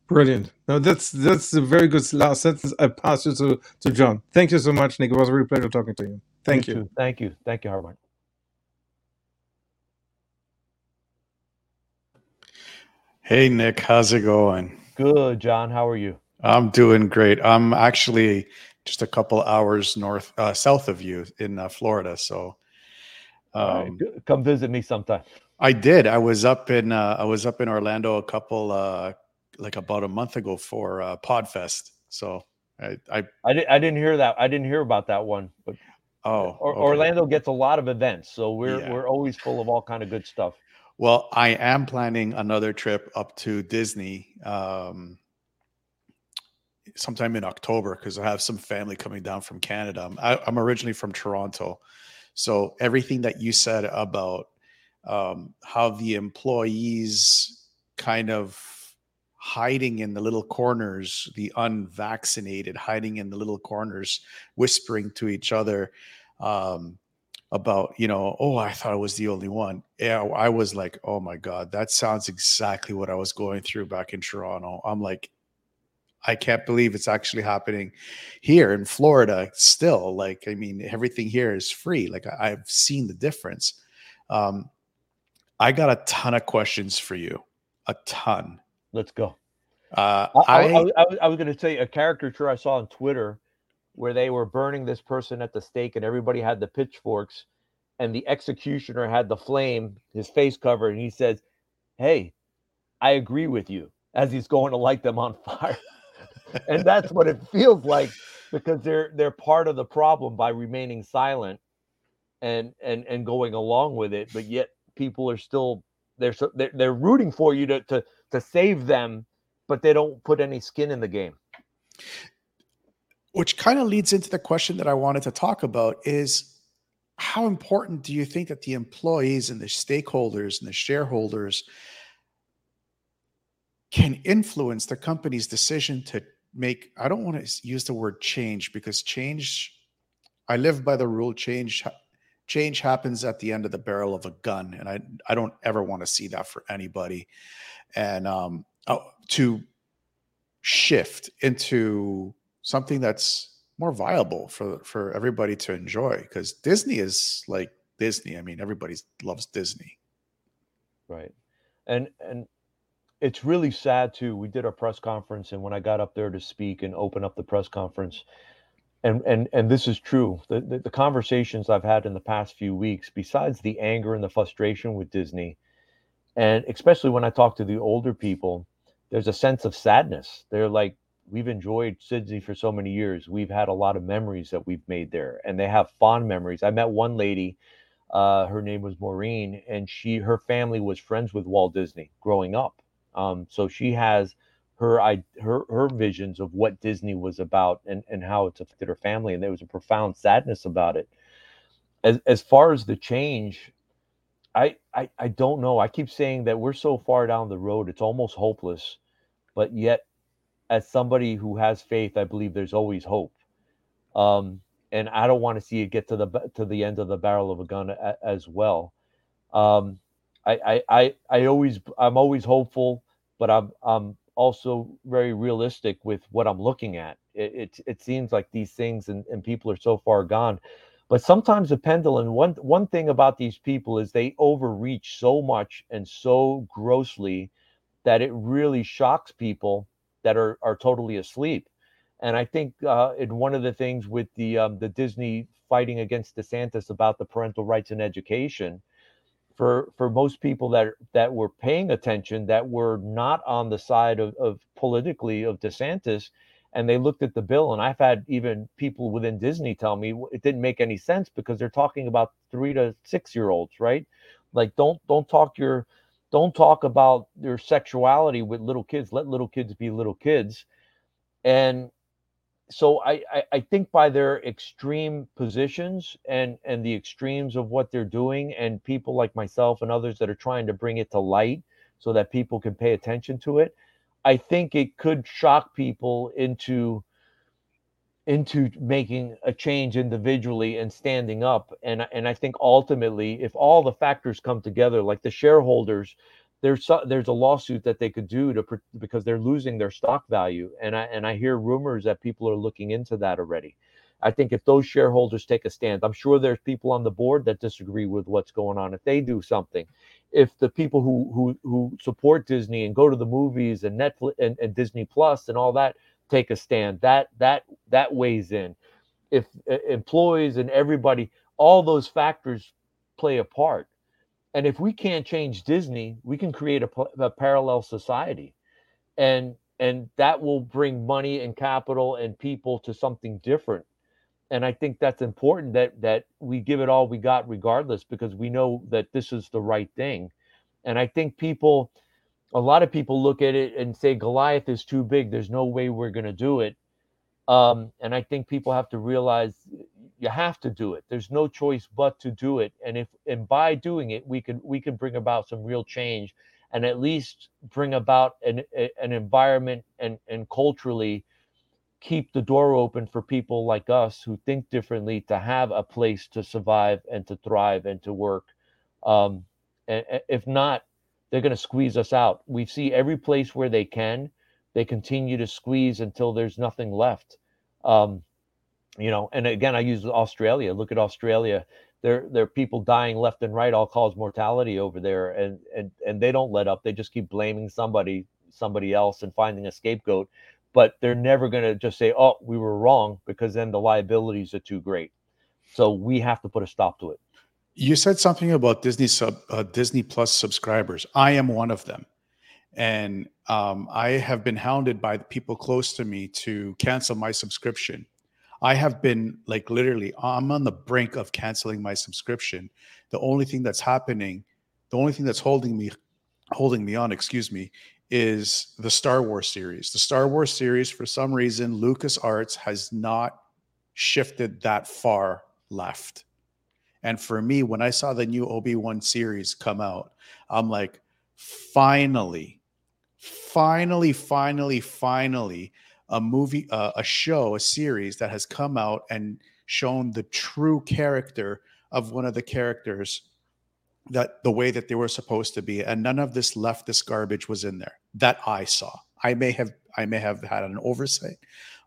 Brilliant. No, that's that's a very good last sentence. I pass you to to John. Thank you so much, Nick. It was a real pleasure talking to you. Thank you. you. Thank you. Thank you, Harman. Hey, Nick. How's it going? Good, John. How are you? I'm doing great. I'm actually just a couple hours north uh, south of you in uh, Florida. So um, right. come visit me sometime. I did. I was up in uh, I was up in Orlando a couple uh, like about a month ago for uh, Podfest. So I I I, did, I didn't hear that. I didn't hear about that one. But oh, okay. Orlando gets a lot of events, so we're yeah. we're always full of all kind of good stuff. Well, I am planning another trip up to Disney. Um, sometime in October because I have some family coming down from Canada. I, am originally from Toronto. So everything that you said about um, how the employees kind of hiding in the little corners, the unvaccinated hiding in the little corners, whispering to each other um, about, you know, oh, I thought I was the only one. Yeah, I was like, oh my God, that sounds exactly what I was going through back in Toronto. I'm like, I can't believe it's actually happening here in Florida still. Like, I mean, everything here is free. Like, I, have seen the difference. Um, I got a ton of questions for you, a ton. Let's go. Uh, I, I, I, I was going to say a caricature I saw on Twitter where they were burning this person at the stake and everybody had the pitchforks and the executioner had the flame, his face covered, and he says, Hey, I agree with you as he's going to light them on fire and that's what it feels like because they're they're part of the problem by remaining silent and and and going along with it but yet people are still they're they're, they're rooting for you to to to save them but they don't put any skin in the game. Which kind of leads into the question that I wanted to talk about is how important do you think that the employees and the stakeholders and the shareholders can influence the company's decision to make i don't want to use the word change because change i live by the rule change change happens at the end of the barrel of a gun and i i don't ever want to see that for anybody. And um oh, to shift into something that's more viable for for everybody to enjoy because disney is like disney. I mean everybody loves disney. Right. And and it's really sad too. We did our press conference, and when I got up there to speak and open up the press conference, and and and this is true. The, the, the conversations I've had in the past few weeks, besides the anger and the frustration with Disney, and especially when I talk to the older people, there's a sense of sadness. They're like, we've enjoyed Disney for so many years. We've had a lot of memories that we've made there, and they have fond memories. I met one lady. Uh, her name was Maureen, and she her family was friends with Walt Disney growing up um, so she has her I, her her visions of what Disney was about and and how it's affected her family, and there was a profound sadness about it. As as far as the change, I I I don't know. I keep saying that we're so far down the road, it's almost hopeless, but yet, as somebody who has faith, I believe there's always hope. Um, and I don't want to see it get to the to the end of the barrel of a gun a, as well. Um, I, I I I always I'm always hopeful but I'm I'm also very realistic with what I'm looking at. It it, it seems like these things and, and people are so far gone. But sometimes the pendulum, one one thing about these people is they overreach so much and so grossly that it really shocks people that are are totally asleep. And I think uh, in one of the things with the um, the Disney fighting against DeSantis about the parental rights in education, for for most people that that were paying attention that were not on the side of, of politically of DeSantis and they looked at the bill and i've had even people within disney tell me it didn't make any sense because they're talking about three to six year olds right? Like don't don't talk your don't talk about your sexuality with little kids. Let little kids be little kids. And so I, I, I think by their extreme positions and and the extremes of what they're doing and people like myself and others that are trying to bring it to light so that people can pay attention to it i think it could shock people into into making a change individually and standing up. And and i think ultimately if all the factors come together like the shareholders there's there's a lawsuit that they could do to because they're losing their stock value and i and i hear rumors that people are looking into that already. I think if those shareholders take a stand i'm sure there's people on the board that disagree with what's going on if they do something. If the people who who who support disney and go to the movies and netflix and, and disney plus and all that take a stand that that that weighs in. If uh, employees and everybody all those factors play a part and if we can't change Disney, we can create a, a parallel society, and and that will bring money and capital and people to something different. And I think that's important that that we give it all we got, regardless, because we know that this is the right thing. And I think people, a lot of people look at it and say Goliath is too big. There's no way we're going to do it. Um, and I think people have to realize you have to do it. There's no choice but to do it. And if and by doing it we can we can bring about some real change and at least bring about an an environment and and culturally keep the door open for people like us who think differently to have a place to survive and to thrive and to work. Um and if not they're going to squeeze us out. We see every place where they can they continue to squeeze until there's nothing left. Um you know and again i use australia. Look at australia. There there are people dying left and right all cause mortality over there and and and they don't let up. They just keep blaming somebody somebody else and finding a scapegoat. But they're never going to just say oh we were wrong because then the liabilities are too great. So we have to put a stop to it. You said something about disney sub uh, disney plus subscribers. I am one of them and um, i have been hounded by the people close to me to cancel my subscription I have been like literally, I'm on the brink of canceling my subscription. The only thing that's happening, the only thing that's holding me, holding me on, excuse me, is the Star Wars series. The Star Wars series, for some reason, Lucas Arts has not shifted that far left. And for me, when I saw the new Obi Wan series come out, I'm like, finally, finally, finally, finally, a movie, uh, a show, a series that has come out and shown the true character of one of the characters that the way that they were supposed to be and none of this leftist garbage was in there that i saw. I may have i may have had an oversight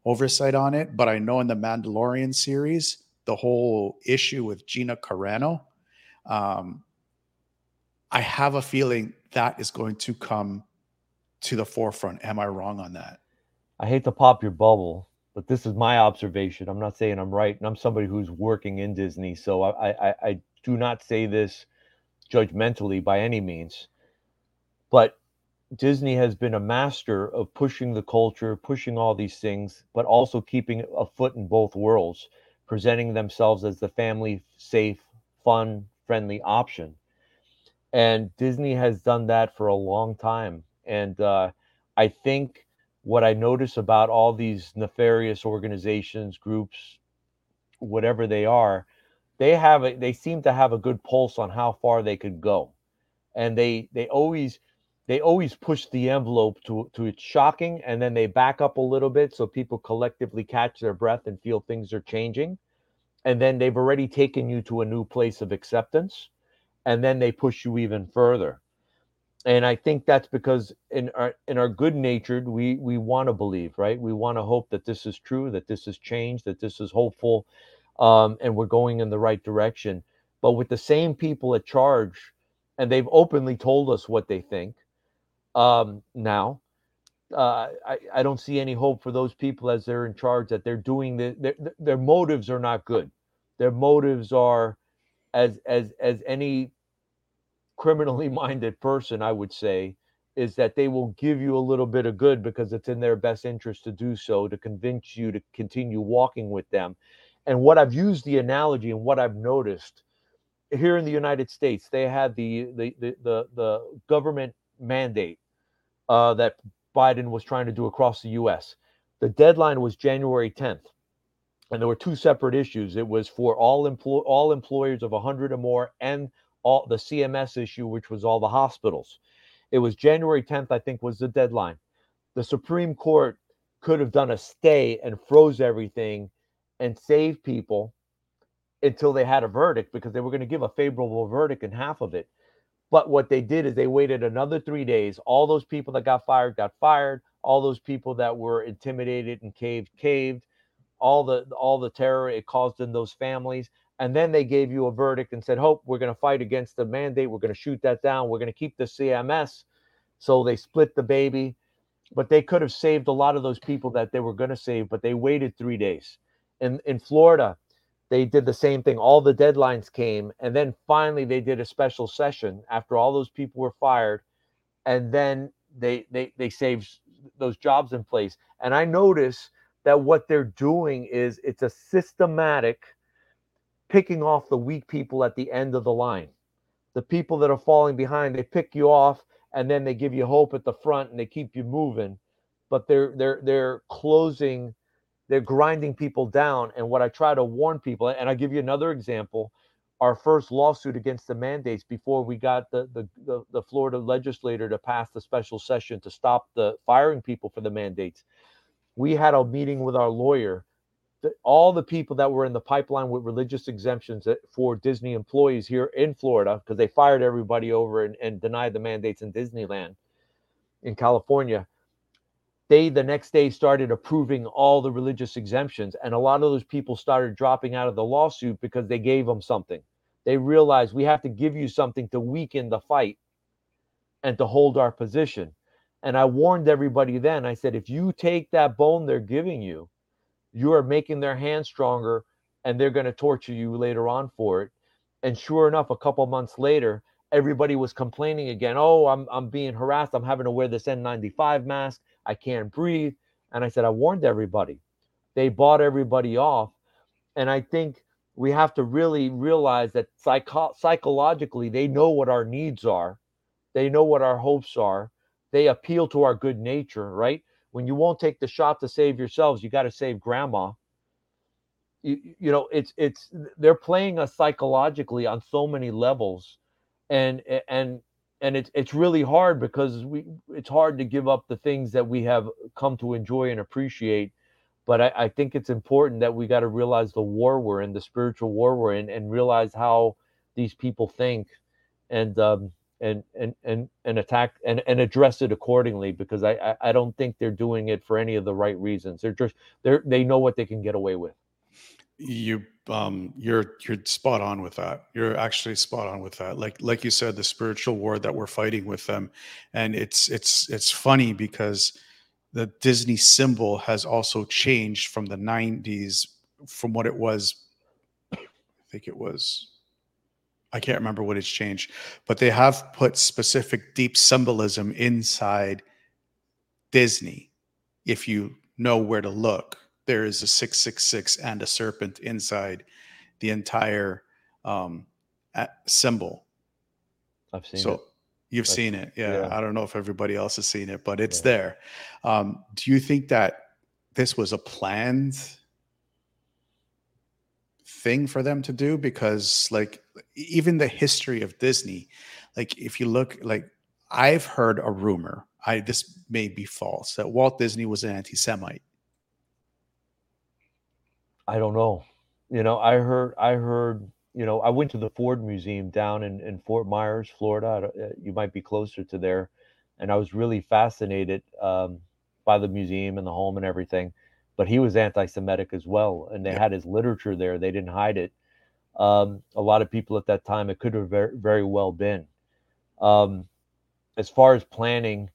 oversight on it but i know in the mandalorian series the whole issue with gina carano um, i have a feeling that is going to come to the forefront am i wrong on that I hate to pop your bubble, but this is my observation. I'm not saying I'm right, and I'm somebody who's working in Disney, so I, I, I do not say this judgmentally by any means. But Disney has been a master of pushing the culture, pushing all these things, but also keeping a foot in both worlds, presenting themselves as the family safe, fun, friendly option. And Disney has done that for a long time. And uh, I think what I notice about all these nefarious organizations, groups, whatever they are, they have a, they seem to have a good pulse on how far they could go, and they they always they always push the envelope to to it's shocking, and then they back up a little bit so people collectively catch their breath and feel things are changing, and then they've already taken you to a new place of acceptance, and then they push you even further and I think that's because in our in our good natured we we want to believe right? We want to hope that this is true that this is changed that this is hopeful um, and we're going in the right direction. But with the same people at charge and they've openly told us what they think um, now uh, I, I don't see any hope for those people as they're in charge that they're doing the, their, their motives are not good. Their motives are as as as any criminally minded person, I would say, is that they will give you a little bit of good because it's in their best interest to do so to convince you to continue walking with them. And what I've used the analogy and what I've noticed here in the United States, they had the the the the, the government mandate uh, that Biden was trying to do across the U.S. The deadline was January 10th, and there were two separate issues. It was for all employ all employers of 100 or more, and all the CMS issue, which was all the hospitals. It was January 10th, I think, was the deadline. The Supreme Court could have done a stay and froze everything and saved people until they had a verdict because they were going to give a favorable verdict in half of it. But what they did is they waited another three days. All those people that got fired got fired. All those people that were intimidated and caved caved. All the all the terror it caused in those families, and then they gave you a verdict and said, "Hope we're going to fight against the mandate. We're going to shoot that down. We're going to keep the CMS." So they split the baby, but they could have saved a lot of those people that they were going to save, but they waited three days. In in Florida, they did the same thing. All the deadlines came, and then finally they did a special session after all those people were fired, and then they they they saved those jobs in place. And I notice that what they're doing is it's a systematic picking off the weak people at the end of the line. The people that are falling behind, they pick you off and then they give you hope at the front and they keep you moving. But they're they're they're closing they're grinding people down. And what I try to warn people, and I give you another example, our first lawsuit against the mandates before we got the, the, the, the Florida legislator to pass the special session to stop the firing people for the mandates. We had a meeting with our lawyer. All the people that were in the pipeline with religious exemptions for Disney employees here in Florida, because they fired everybody over and, and denied the mandates in Disneyland in California, they the next day started approving all the religious exemptions and a lot of those people started dropping out of the lawsuit because they gave them something. They realized we have to give you something to weaken the fight and to hold our position. And i warned everybody then i said if you take that bone they're giving you you are making their hands stronger and they're going to torture you later on for it and sure enough a couple months later everybody was complaining again oh i'm, I'm being harassed i'm having to wear this n95 mask I can't breathe. And I said, I warned everybody. They bought everybody off. And I think we have to really realize that psycho- psychologically, they know what our needs are, they know what our hopes are, they appeal to our good nature, right? When you won't take the shot to save yourselves, you got to save grandma. You, you know, it's it's they're playing us psychologically on so many levels, and and and it's it's really hard because we it's hard to give up the things that we have come to enjoy and appreciate but I, I think it's important that we got to realize the war we're in the spiritual war we're in and realize how these people think and um and and and, and attack and, and address it accordingly because I, I don't think they're doing it for any of the right reasons. They're just they're they know what they can get away with. You um you're you're spot on with that. You're actually spot on with that. Like like you said the spiritual war that we're fighting with them and it's it's it's funny because the disney symbol has also changed from the 90s from what it was i think it was i can't remember what it's changed but they have put specific deep symbolism inside disney if you know where to look there is a 666 and a serpent inside the entire um, symbol. I've seen it. so it. you've I've, seen it. Yeah. yeah. I don't know if everybody else has seen it, but it's Yeah. there. Um, do you think that this was a planned thing for them to do? Because, like, even the history of Disney, like, if you look, like, I've heard a rumor, I this may be false, that Walt Disney was an anti Semite. I don't know. You know, I heard, I heard, you know, I went to the Ford Museum down in, in Fort Myers, Florida. Uh, You might be closer to there. And I was really fascinated um, by the museum and the home and everything. But he was anti Semitic as well. And they Yep. had his literature there, they didn't hide it. Um, a lot of people at that time, it could have very, very well been. Um, as far as planning,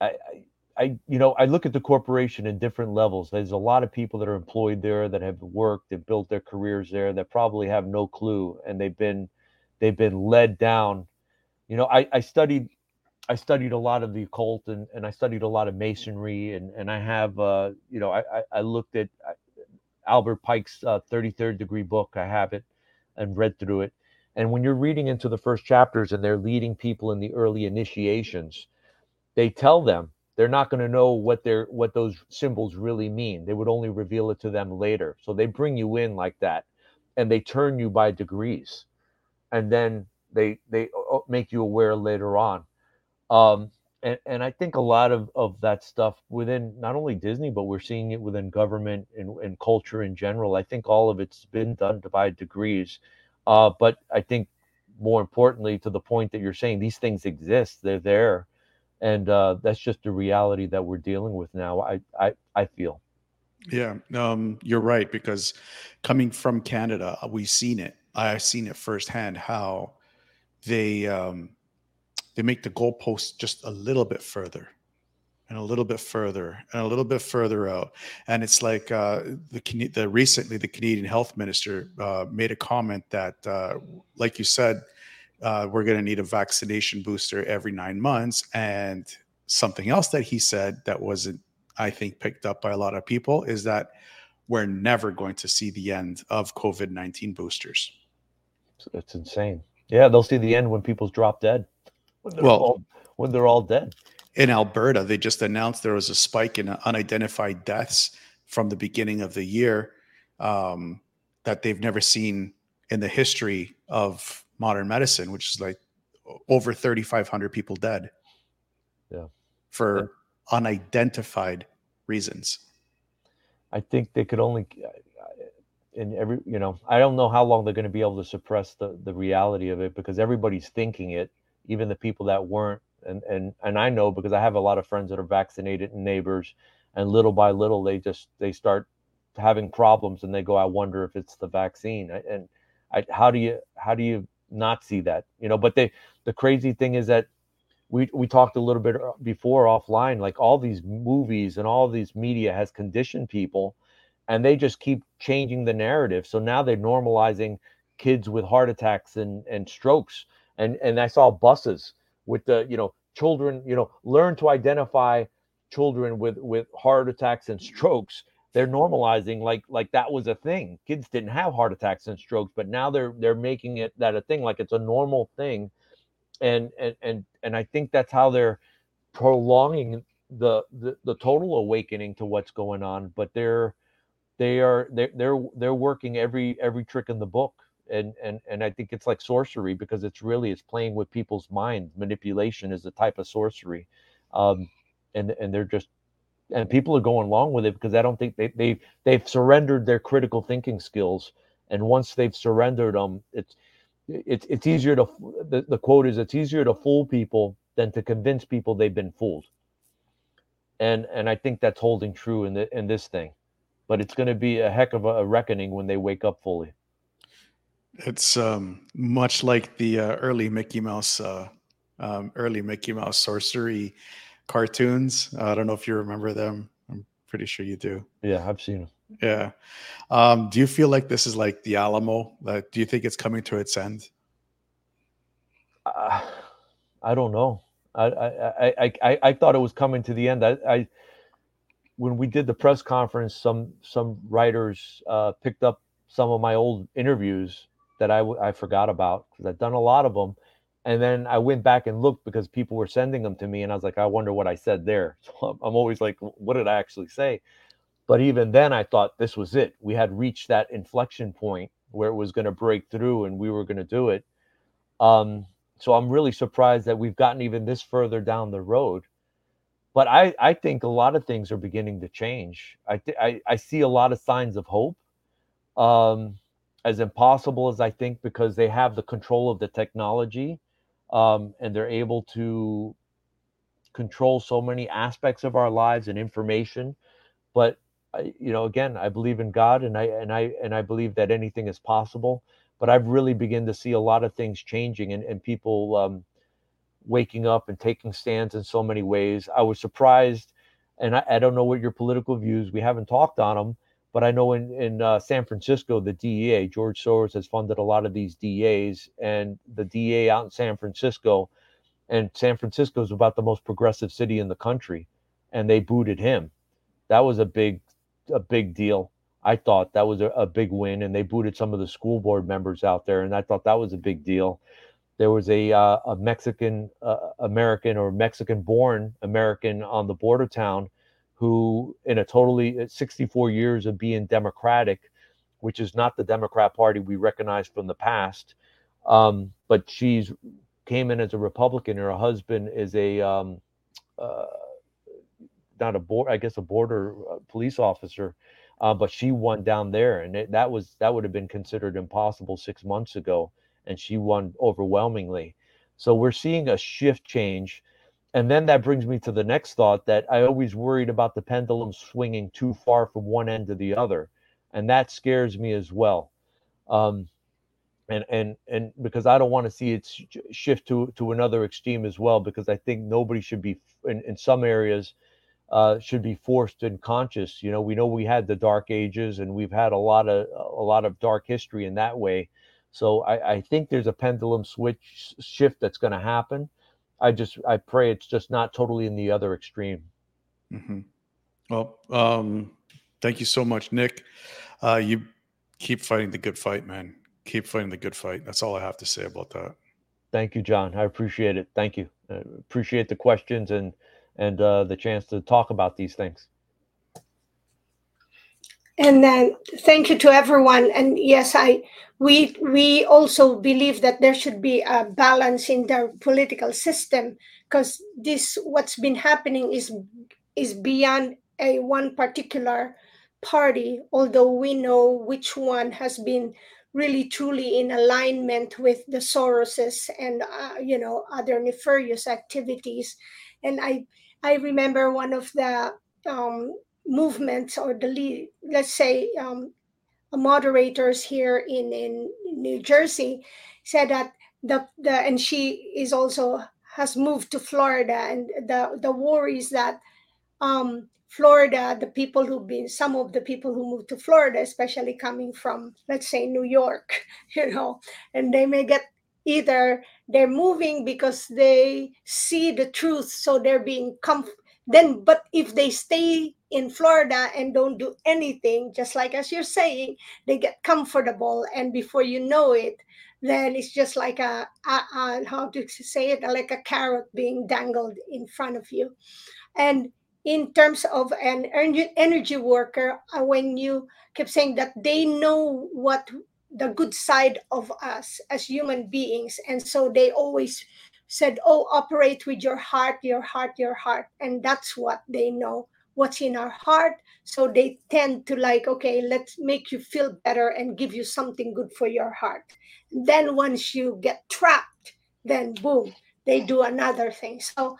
I, I, I, you know, I look at the corporation in different levels. There's a lot of people that are employed there that have worked and built their careers there that probably have no clue, and they've been, they've been led down. You know, I, I studied, I studied a lot of the occult and, and I studied a lot of masonry and, and I have uh, you know I, I, I looked at uh, Albert Pike's uh, 33rd degree book. I have it and read through it. And when you're reading into the first chapters and they're leading people in the early initiations they tell them they're not going to know what they're what those symbols really mean. They would only reveal it to them later. So they bring you in like that and they turn you by degrees. And then they they uh, make you aware later on um, and, and I think a lot of, of that stuff within not only Disney, but we're seeing it within government and, and culture in general. I think all of it's been done by degrees. Uh, but I think more importantly, to the point that you're saying, these things exist, they're there. And uh, that's just the reality that we're dealing with now. I, I, I feel. Yeah, um, you're right. Because coming from Canada, we've seen it. I've seen it firsthand how they um, they make the goalposts just a little bit further and a little bit further and a little bit further out. And it's like uh, the, the recently the Canadian health minister uh, made a comment that, uh, like you said, uh, we're going to need a vaccination booster every nine months. And something else that he said that wasn't, I think, picked up by a lot of people is that we're never going to see the end of COVID 19 boosters. It's insane. Yeah, they'll see the end when people drop dead when they're well, all, when they're all dead. In Alberta, they just announced there was a spike in unidentified deaths from the beginning of the year um, that they've never seen in the history of modern medicine, which is like over 3,500 people dead. Yeah. For yeah. unidentified reasons. I think they could only, in every, you know, I don't know how long they're going to be able to suppress the, the reality of it because everybody's thinking it even the people that weren't and and and I know because I have a lot of friends that are vaccinated and neighbors and little by little they just they start having problems and they go I wonder if it's the vaccine. And I, how do you how do you not see that? You know but they the crazy thing is that we we talked a little bit uh, before offline like all these movies and all these media has conditioned people and they just keep changing the narrative. So now they're normalizing kids with heart attacks and and strokes and and I saw buses with the you know children you know learn to identify children with with heart attacks and strokes. They're normalizing like like that was a thing. Kids didn't have heart attacks and strokes but now they're they're making it that a thing like it's a normal thing. And and and and i think that's how they're prolonging the the, the total awakening to what's going on but they're they are they're they're they're working every every trick in the book and and and I think it's like sorcery because it's really it's playing with people's minds. Manipulation is a type of sorcery, um, and and they're just and people are going along with it because I don't think they they they've surrendered their critical thinking skills, and once they've surrendered them, it's it's it's easier to the, the quote is it's easier to fool people than to convince people they've been fooled, and and I think that's holding true in the in this thing, but it's going to be a heck of a reckoning when they wake up fully. It's um, much like the uh, early Mickey Mouse, uh, um, early Mickey Mouse sorcery cartoons. Uh, I don't know if you remember them. I'm pretty sure you do. Yeah, I've seen them. Yeah. Um, do you feel like this is like the Alamo? Like, do you think it's coming to its end? Uh, I don't know. I, I, I, I, I thought it was coming to the end. I, I when we did the press conference, some some writers uh, picked up some of my old interviews that I, I forgot about because I've done a lot of them. And then I went back and looked because people were sending them to me, and I was like, I wonder what I said there. So I'm always like, what did I actually say? But even then, I thought this was it. We had reached that inflection point where it was going to break through, and we were going to do it. Um, so I'm really surprised that we've gotten even this further down the road. But I, I think a lot of things are beginning to change. I, th- I, I see a lot of signs of hope. Um, as impossible as I think because they have the control of the technology um, and they're able to control so many aspects of our lives and information. But you know, again, I believe in God and I and I and I believe that anything is possible. But I've really begun to see a lot of things changing and, and people um, waking up and taking stands in so many ways. I was surprised, and I, I don't know what your political views. We haven't talked on them but I know in in uh, San Francisco, the DEA, George Soros has funded a lot of these DAs, and the DA out in San Francisco and San Francisco is about the most progressive city in the country, and they booted him. That was a big, a big deal. I thought that was a, a big win, and they booted some of the school board members out there, and I thought that was a big deal. There was a uh, a Mexican uh, American or Mexican born American on the border town who, in a totally 64 years of being Democratic, which is not the Democrat Party we recognize from the past, um, but she's came in as a Republican. Her husband is a um, uh, not a board, I guess, a border uh, police officer, uh, but she won down there, and it, that was that would have been considered impossible six months ago, and she won overwhelmingly. So we're seeing a shift change. And then that brings me to the next thought that I always worried about the pendulum swinging too far from one end to the other. And that scares me as well. Um, and and and because I don't want to see it shift to to another extreme as well. Because I think nobody should be in, in some areas uh, should be forced and conscious. You know, we know we had the dark ages, and we've had a lot of a lot of dark history in that way. So I, I think there's a pendulum switch shift that's going to happen. I just I pray it's just not totally in the other extreme. Mm-hmm. Well, um, thank you so much, Nick. Uh, you keep fighting the good fight, man keep fighting the good fight. That's all I have to say about that. Thank you, John. I appreciate it. Thank you. I appreciate the questions and and uh, the chance to talk about these things. And then thank you to everyone. And yes, I we we also believe that there should be a balance in the political system because this what's been happening is is beyond a one particular party although we know which one has been really truly in alignment with the Soroses and uh, you know other nefarious activities. And I I remember one of the um, movements or the lead, let's say um, moderators here in in New Jersey said that the the and she is also has moved to Florida and the the worries that um, Florida, the people who've been, some of the people who moved to Florida, especially coming from, let's say, New York, you know, and they may get either they're moving because they see the truth, so they're being comf- then, but if they stay in Florida and don't do anything, just like as you're saying, they get comfortable, and before you know it, then it's just like a, a, a how to say it, like a carrot being dangled in front of you, and in terms of an energy worker uh, when you keep saying that they know what the good side of us as human beings and so they always said oh operate with your heart your heart your heart. And that's what they know what's in our heart. So they tend to like okay let's make you feel better and give you something good for your heart. Then once you get trapped then boom they do another thing. So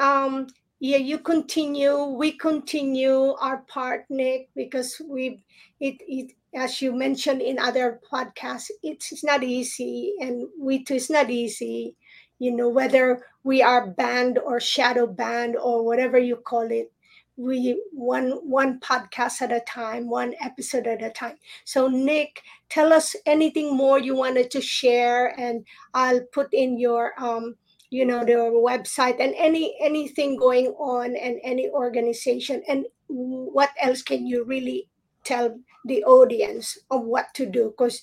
um yeah you continue we continue our part nick because we it, it as you mentioned in other podcasts it's, it's not easy and we too it's not easy you know whether we are banned or shadow banned or whatever you call it we one one podcast at a time one episode at a time. So nick tell us anything more you wanted to share and i'll put in your um you know their website and any anything going on and any organization. And what else can you really tell the audience of what to do? Because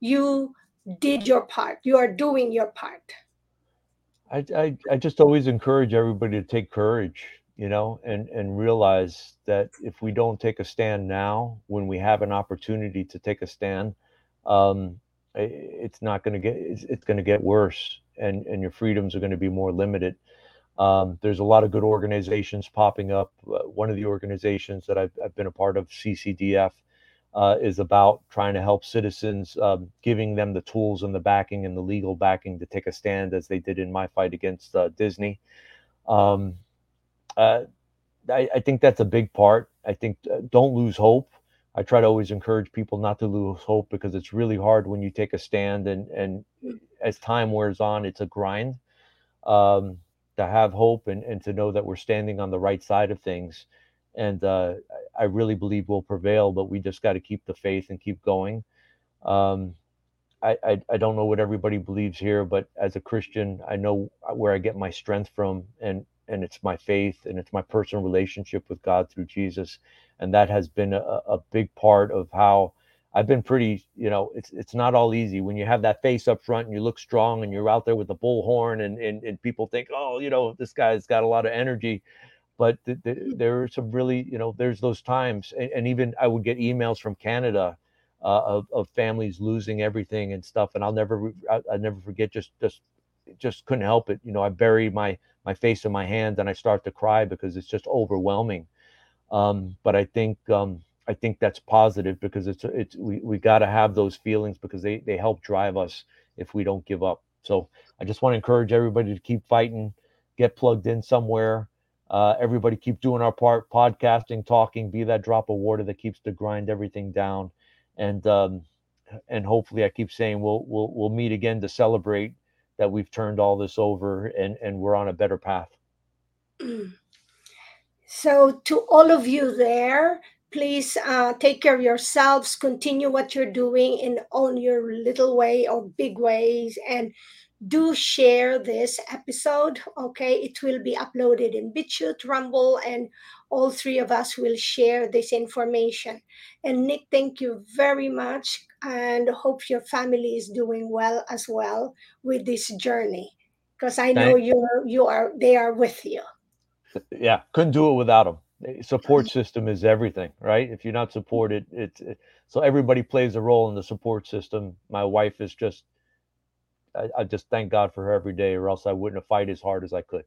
you did your part. You are doing your part I, I i just always encourage everybody to take courage you know and and realize that if we don't take a stand now when we have an opportunity to take a stand um it's not going to get it's, it's going to get worse and and your freedoms are going to be more limited. Um, there's a lot of good organizations popping up. Uh, one of the organizations that I've, I've, been a part of, CCDF, uh, is about trying to help citizens, um, giving them the tools and the backing and the legal backing to take a stand, as they did in my fight against uh, Disney. Um, uh, I, I, think that's a big part. I think uh, don't lose hope. I try to always encourage people not to lose hope because it's really hard when you take a stand and and as time wears on, it's a grind. Um, to have hope and, and to know that we're standing on the right side of things. And uh, I really believe we'll prevail, but we just got to keep the faith and keep going. Um, I, I, I don't know what everybody believes here, but as a Christian, I know where I get my strength from, and and it's my faith and it's my personal relationship with God through Jesus, and that has been a, a big part of how I've been pretty. You know, it's it's not all easy when you have that face up front and you look strong and you're out there with the bullhorn, and and and people think, oh, you know, this guy's got a lot of energy. But th- th- there are some really, you know, there's those times, and, and even I would get emails from Canada uh, of, of families losing everything and stuff. And I'll never, I, I never forget, just, just, just couldn't help it. You know, I bury my, my face in my hands and I start to cry because it's just overwhelming. Um, but I think, um, I think that's positive because it's, it's, we, we got to have those feelings because they, they help drive us if we don't give up. So I just want to encourage everybody to keep fighting, get plugged in somewhere. Uh, everybody keep doing our part, podcasting, talking, be that drop of water that keeps the grind everything down and um, and hopefully I keep saying we'll we'll we'll meet again to celebrate that we've turned all this over and and we're on a better path. So to all of you there, please uh, take care of yourselves. Continue what you're doing in on your little way or big ways, and do share this episode. Okay, it will be uploaded in BitChute, Rumble, and all three of us will share this information. And Nick, thank you very much, and hope your family is doing well as well with this journey, because I know you you are they are with you. Yeah, couldn't do it without them. Support system is everything, right? If you're not supported, it's it, so everybody plays a role in the support system. My wife is just I, I, just thank God for her every day, or else I wouldn't have fight as hard as I could.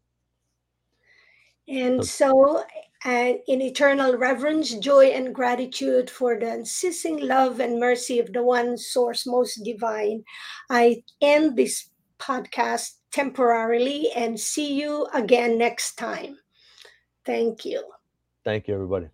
And so, uh, in eternal reverence, joy, and gratitude for the unceasing love and mercy of the one source most divine, I end this podcast temporarily and see you again next time. Thank you. Thank you, everybody.